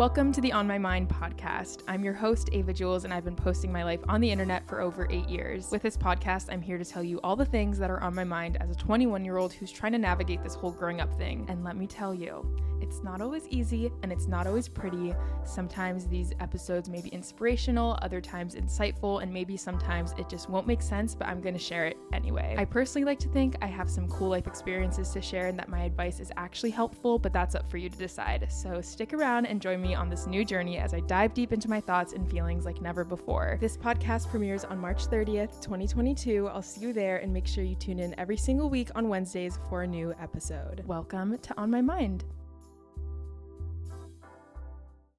Welcome to the On My Mind podcast. I'm your host, Ava Jules, and I've been posting my life on the internet for over eight years. With this podcast, I'm here to tell you all the things that are on my mind as a 21 year old who's trying to navigate this whole growing up thing. And let me tell you, it's not always easy and it's not always pretty. Sometimes these episodes may be inspirational, other times insightful, and maybe sometimes it just won't make sense, but I'm to share it anyway. I personally like to think I have some cool life experiences to share and that my advice is actually helpful, but that's up for you to decide. So stick around and join me on this new journey as I dive deep into my thoughts and feelings like never before. This podcast premieres on March 30th, 2022. I'll see you there and make sure you tune in every single week on Wednesdays for a new episode. Welcome to On My Mind.